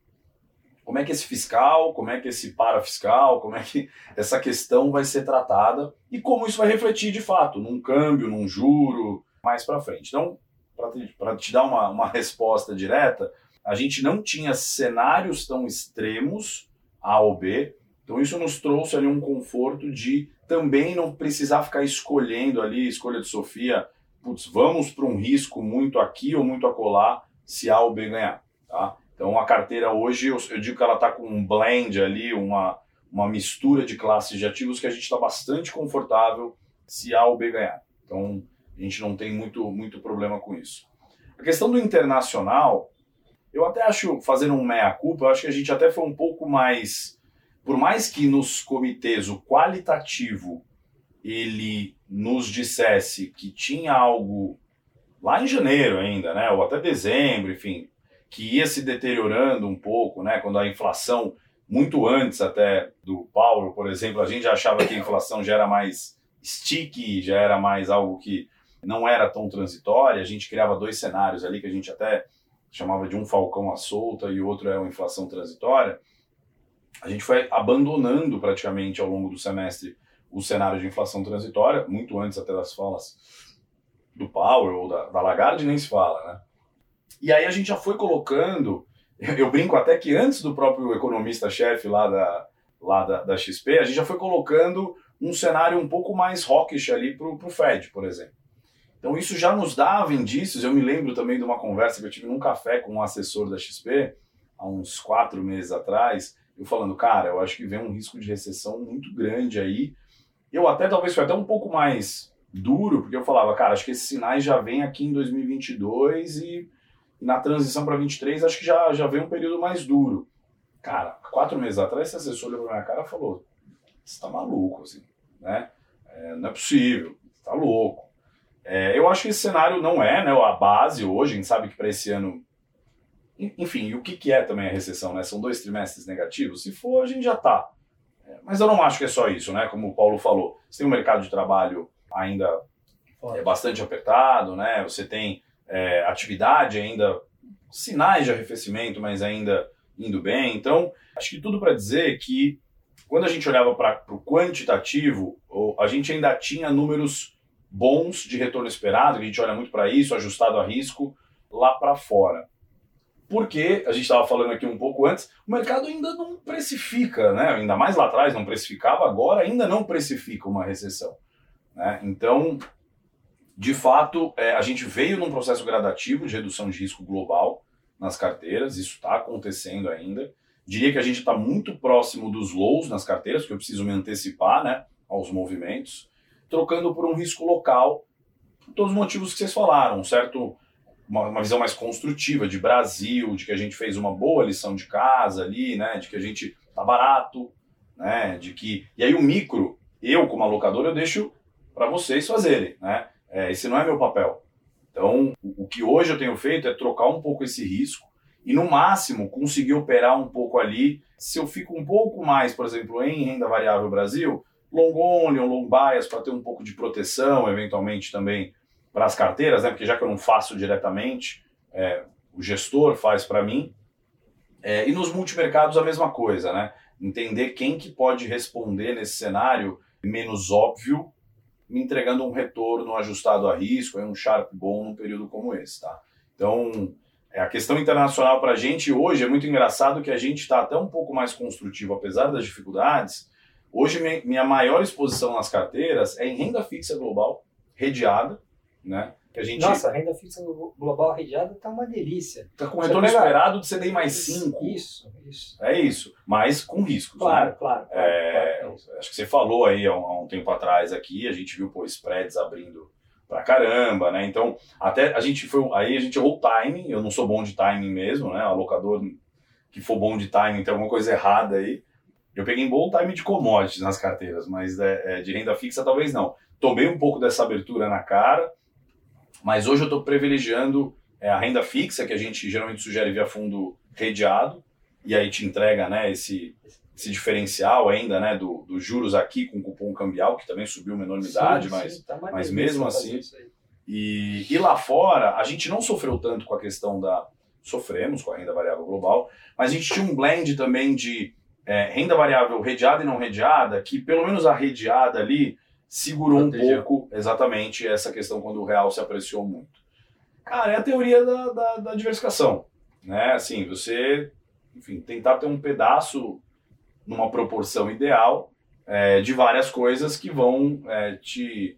como é que esse fiscal, como é que esse parafiscal, como é que essa questão vai ser tratada e como isso vai refletir de fato num câmbio, num juro, mais para frente. Então, para te, te dar uma, uma resposta direta, a gente não tinha cenários tão extremos a ou B. Então isso nos trouxe ali um conforto de também não precisar ficar escolhendo ali, escolha de Sofia, putz, vamos para um risco muito aqui ou muito acolá se A ou B ganhar, tá? Então a carteira hoje, eu, eu digo que ela está com um blend ali, uma, uma mistura de classes de ativos que a gente está bastante confortável se A ou B ganhar. Então a gente não tem muito, muito problema com isso. A questão do internacional, eu até acho, fazendo um meia-culpa, eu acho que a gente até foi um pouco mais. Por mais que nos comitês o qualitativo ele nos dissesse que tinha algo lá em janeiro ainda, né, ou até dezembro, enfim, que ia se deteriorando um pouco, né, quando a inflação muito antes até do Paulo, por exemplo, a gente achava que a inflação já era mais sticky, já era mais algo que não era tão transitória, a gente criava dois cenários ali que a gente até chamava de um falcão à solta e outro é uma inflação transitória, a gente foi abandonando praticamente ao longo do semestre o cenário de inflação transitória, muito antes até das falas do Powell ou da, da Lagarde, nem se fala, né? E aí a gente já foi colocando, eu brinco até que antes do próprio economista-chefe lá, da, lá da, da, XP, a gente já foi colocando um cenário um pouco mais hawkish ali para o Fed, por exemplo. Então isso já nos dava indícios. Eu me lembro também de uma conversa que eu tive num café com um assessor da XP, há uns quatro meses atrás, eu falando, cara, eu acho que vem um risco de recessão muito grande aí. Eu até talvez foi até um pouco mais duro, porque eu falava, cara, acho que esses sinais já vêm aqui em 2022 e na transição para 23 acho que já, já vem um período mais duro. Cara, quatro meses atrás, esse assessor olhou pra minha cara e falou: Você tá maluco, assim, né? É, não é possível, você tá louco. É, eu acho que esse cenário não é né, a base hoje, a gente sabe que para esse ano. Enfim, o que, que é também a recessão, né? São dois trimestres negativos? Se for, a gente já tá. É, mas eu não acho que é só isso, né? Como o Paulo falou, você tem um mercado de trabalho ainda é bastante apertado, né? Você tem é, atividade ainda, sinais de arrefecimento, mas ainda indo bem. Então, acho que tudo para dizer que quando a gente olhava para o quantitativo, a gente ainda tinha números bons de retorno esperado, a gente olha muito para isso, ajustado a risco, lá para fora. Porque, a gente estava falando aqui um pouco antes, o mercado ainda não precifica, né? ainda mais lá atrás não precificava, agora ainda não precifica uma recessão. Né? Então, de fato, é, a gente veio num processo gradativo de redução de risco global, nas carteiras, isso está acontecendo ainda. Diria que a gente está muito próximo dos lows nas carteiras, porque eu preciso me antecipar né, aos movimentos, trocando por um risco local, por todos os motivos que vocês falaram, certo? Uma, uma, visão mais construtiva de Brasil, de que a gente fez uma boa lição de casa ali, né? De que a gente tá barato, né? De que e aí o micro, eu como alocador eu deixo para vocês fazerem, né? É, esse não é meu papel. Então, o que hoje eu tenho feito é trocar um pouco esse risco e, no máximo, conseguir operar um pouco ali. Se eu fico um pouco mais, por exemplo, em renda variável Brasil, long only ou long bias para ter um pouco de proteção, eventualmente também para as carteiras, né? porque já que eu não faço diretamente, é, o gestor faz para mim. É, e nos multimercados a mesma coisa, né? Entender quem que pode responder nesse cenário menos óbvio me entregando um retorno ajustado a risco, um sharp bom num período como esse, tá? Então, é, a questão internacional para a gente hoje é muito engraçado que a gente está até um pouco mais construtivo, apesar das dificuldades. Hoje, minha maior exposição nas carteiras é em renda fixa global, redeada, né? Que a gente... Nossa, a renda fixa global redeada está uma delícia. Está com retorno pega... esperado de CDI mais 5. Isso, isso. É isso, mas com riscos. Claro, né? claro. claro, é, claro. Acho que você falou aí há um, há um, tempo atrás aqui, a gente viu pô, spreads abrindo pra caramba, né? Então, até a gente foi. Aí a gente errou o timing, eu não sou bom de timing mesmo, né? Alocador que for bom de timing tem alguma coisa errada aí. Eu peguei um bom time de commodities nas carteiras, mas é, é, de renda fixa talvez não. Tomei um pouco dessa abertura na cara mas hoje eu estou privilegiando é, a renda fixa, que a gente geralmente sugere via fundo redeado, e aí te entrega né, esse, esse diferencial ainda né, dos do juros aqui com cupom cambial, que também subiu uma enormidade, sim, mas, sim, tá mas mesmo assim. E, e lá fora, a gente não sofreu tanto com a questão da. Sofremos com a renda variável global, mas a gente tinha um blend também de é, renda variável redeada e não redeada, que pelo menos a redeada ali segurou Protegeu. um pouco exatamente essa questão quando o real se apreciou muito. Cara, é a teoria da, da, da diversificação, né? Assim, você, enfim, tentar ter um pedaço numa proporção ideal é, de várias coisas que vão é, te,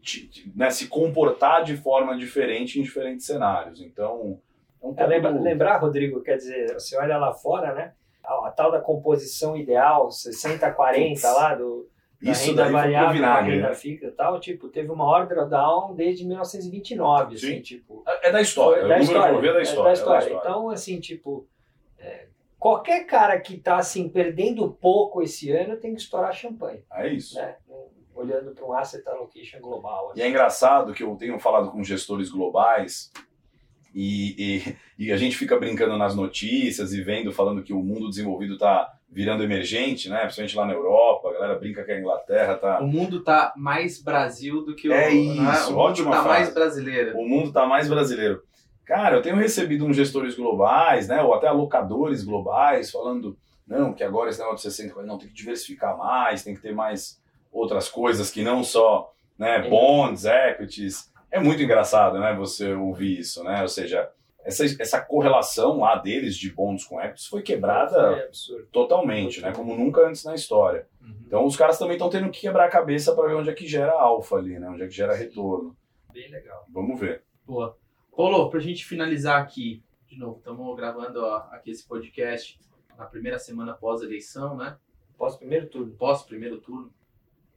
te, te né, se comportar de forma diferente em diferentes cenários. Então, é um é, lembra, lembrar, Rodrigo, quer dizer, você olha lá fora, né? A, a tal da composição ideal, 60-40 lá do isso renda variável, a renda né? fixa e tal, tipo, teve uma hora drawdown desde 1929, assim, Sim. assim, tipo... É, é da história, é da história, é da história, é da história. Então, assim, tipo, é, qualquer cara que tá, assim, perdendo pouco esse ano tem que estourar champanhe. É isso. Né? Olhando para um asset allocation global. Assim. E é engraçado que eu tenho falado com gestores globais e, e, e, a gente fica brincando nas notícias e vendo, falando que o mundo desenvolvido está virando emergente, né? Principalmente lá na Europa, a galera brinca que a Inglaterra tá. O mundo tá mais Brasil do que o. É isso, né? o mundo tá frase. mais brasileiro. O mundo tá mais brasileiro. Cara, eu tenho recebido uns gestores globais, né? Ou até alocadores globais falando, não, que agora esse negócio de 60, não, tem que diversificar mais, tem que ter mais outras coisas que não só né, bonds, equities é muito engraçado, né, você ouvir isso, né? Ou seja, essa, essa correlação lá deles de bônus com equities foi quebrada é totalmente, né? Como nunca antes na história. Uhum. Então os caras também estão tendo que quebrar a cabeça para ver onde é que gera alfa ali, né? Onde é que gera retorno. Bem legal. Vamos ver. Boa. Paulo, para a gente finalizar aqui, de novo, estamos gravando ó, aqui esse podcast na primeira semana pós-eleição, né? Pós primeiro turno. Pós primeiro turno.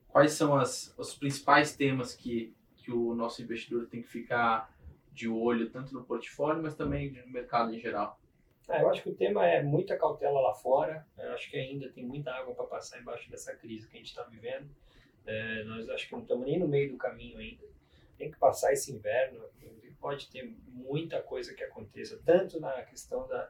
Quais são as, os principais temas que, que o nosso investidor tem que ficar de olho, tanto no portfólio, mas também no mercado em geral? Ah, eu acho que o tema é muita cautela lá fora. Eu acho que ainda tem muita água para passar embaixo dessa crise que a gente está vivendo. É, nós acho que não estamos nem no meio do caminho ainda. Tem que passar esse inverno. Pode ter muita coisa que aconteça, tanto na questão da,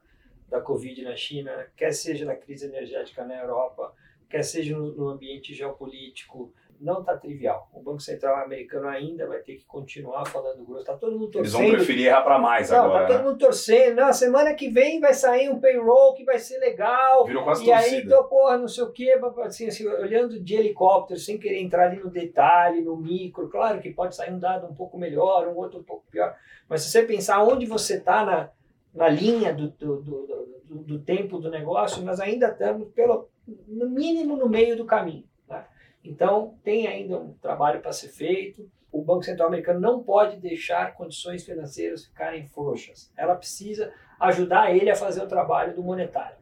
da Covid na China, quer seja na crise energética na Europa, quer seja no, no ambiente geopolítico, não está trivial. O Banco Central americano ainda vai ter que continuar falando grosso. Está todo mundo torcendo. Eles vão preferir errar para mais não, agora. Está todo né? mundo torcendo. Não, semana que vem vai sair um payroll que vai ser legal. Virou quase e torcida. aí, então, porra, não sei o quê, assim, assim, olhando de helicóptero, sem querer entrar ali no detalhe, no micro. Claro que pode sair um dado um pouco melhor, um outro um pouco pior. Mas se você pensar onde você está na, na linha do, do, do, do, do tempo do negócio, nós ainda estamos, pelo, no mínimo, no meio do caminho. Então, tem ainda um trabalho para ser feito. O Banco Central americano não pode deixar condições financeiras ficarem frouxas. Ela precisa ajudar ele a fazer o trabalho do monetário.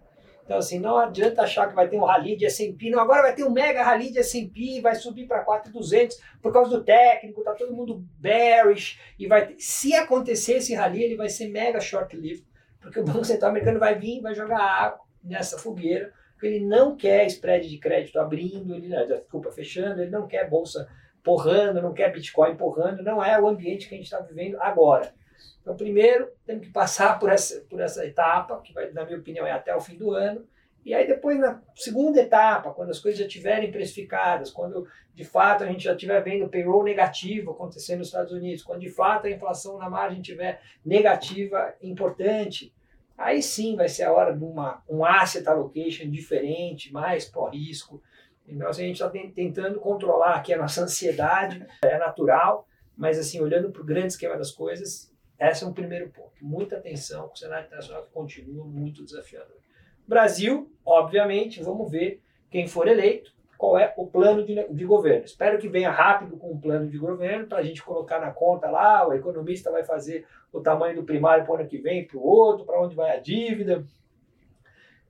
Então, assim, não adianta achar que vai ter um rally de S&P. Não, agora vai ter um mega rally de S&P, vai subir para 4,200 por causa do técnico, tá todo mundo bearish. E vai ter... Se acontecer esse rally, ele vai ser mega short-lived, porque o Banco Central americano vai vir e vai jogar água nessa fogueira porque ele não quer spread de crédito abrindo, ele, desculpa, fechando, ele não quer bolsa porrando, não quer Bitcoin porrando, não é o ambiente que a gente está vivendo agora. Então, primeiro, temos que passar por essa, por essa etapa, que vai, na minha opinião é até o fim do ano, e aí depois, na segunda etapa, quando as coisas já estiverem precificadas, quando de fato a gente já estiver vendo payroll negativo acontecendo nos Estados Unidos, quando de fato a inflação na margem estiver negativa importante, aí sim vai ser a hora de uma, um asset allocation diferente, mais pró-risco. Então, assim, a gente está tentando controlar aqui a nossa ansiedade, é natural, mas assim, olhando para o grande esquema das coisas, esse é um primeiro ponto. Muita atenção, o cenário internacional que continua muito desafiador. Brasil, obviamente, vamos ver quem for eleito, qual é o plano de, de governo. Espero que venha rápido com um plano de governo para a gente colocar na conta lá, o economista vai fazer o tamanho do primário para o ano que vem, para o outro, para onde vai a dívida.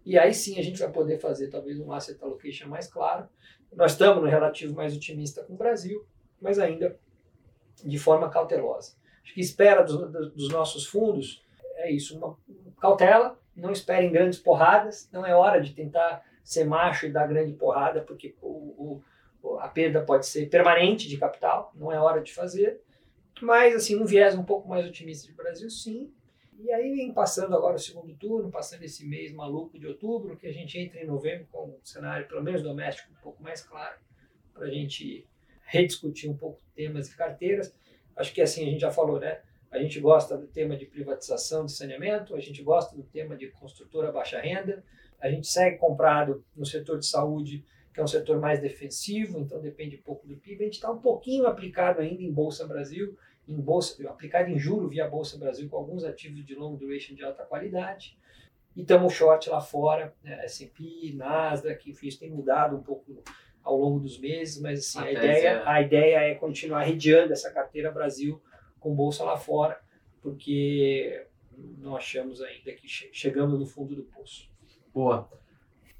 E aí sim a gente vai poder fazer talvez um asset allocation mais claro. Nós estamos no relativo mais otimista com o Brasil, mas ainda de forma cautelosa. Acho que espera dos, dos nossos fundos é isso, uma cautela, não esperem grandes porradas, não é hora de tentar ser macho e dar grande porrada, porque o, o, a perda pode ser permanente de capital, não é hora de fazer. Mas, assim, um viés um pouco mais otimista de Brasil, sim. E aí vem passando agora o segundo turno, passando esse mês maluco de outubro, que a gente entra em novembro com um cenário, pelo menos doméstico, um pouco mais claro, para a gente rediscutir um pouco temas e carteiras. Acho que assim, a gente já falou, né? A gente gosta do tema de privatização de saneamento, a gente gosta do tema de construtora baixa renda, a gente segue comprado no setor de saúde, que é um setor mais defensivo, então depende um pouco do PIB. A gente está um pouquinho aplicado ainda em Bolsa Brasil, em bolsa, aplicado em juro via Bolsa Brasil com alguns ativos de long duration de alta qualidade. E estamos short lá fora, né, S&P, Nasdaq, enfim, isso tem mudado um pouco ao longo dos meses, mas assim, a, ideia, é... a ideia é continuar redeando essa carteira Brasil com bolsa lá fora, porque não achamos ainda que che chegamos no fundo do poço. Boa.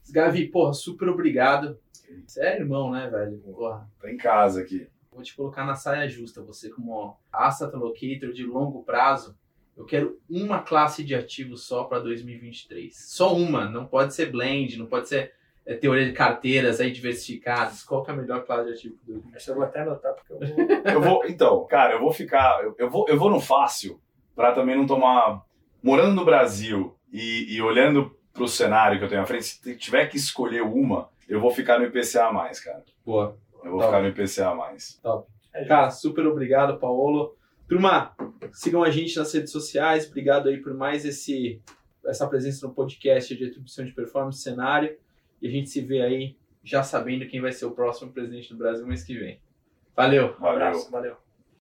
Gavi, porra, super obrigado. Você é irmão, né, velho? Porra. Tô em casa aqui. Vou te colocar na saia justa. Você, como asset allocator de longo prazo, eu quero uma classe de ativos só para 2023. Só uma. Não pode ser blend, não pode ser teoria de carteiras aí diversificadas. Qual que é a melhor classe de ativo do Essa eu vou até anotar, porque eu vou. eu vou então, cara, eu vou ficar. Eu, eu, vou, eu vou no fácil para também não tomar. Morando no Brasil e, e olhando para o cenário que eu tenho à frente, se tiver que escolher uma, eu vou ficar no IPCA, cara. Boa. Eu vou Top. ficar no IPCA. Top. Cara, super obrigado, Paulo. Turma, sigam a gente nas redes sociais. Obrigado aí por mais esse, essa presença no podcast de atribuição de performance cenário. E a gente se vê aí já sabendo quem vai ser o próximo presidente do Brasil mês que vem. Valeu. Um abraço, valeu.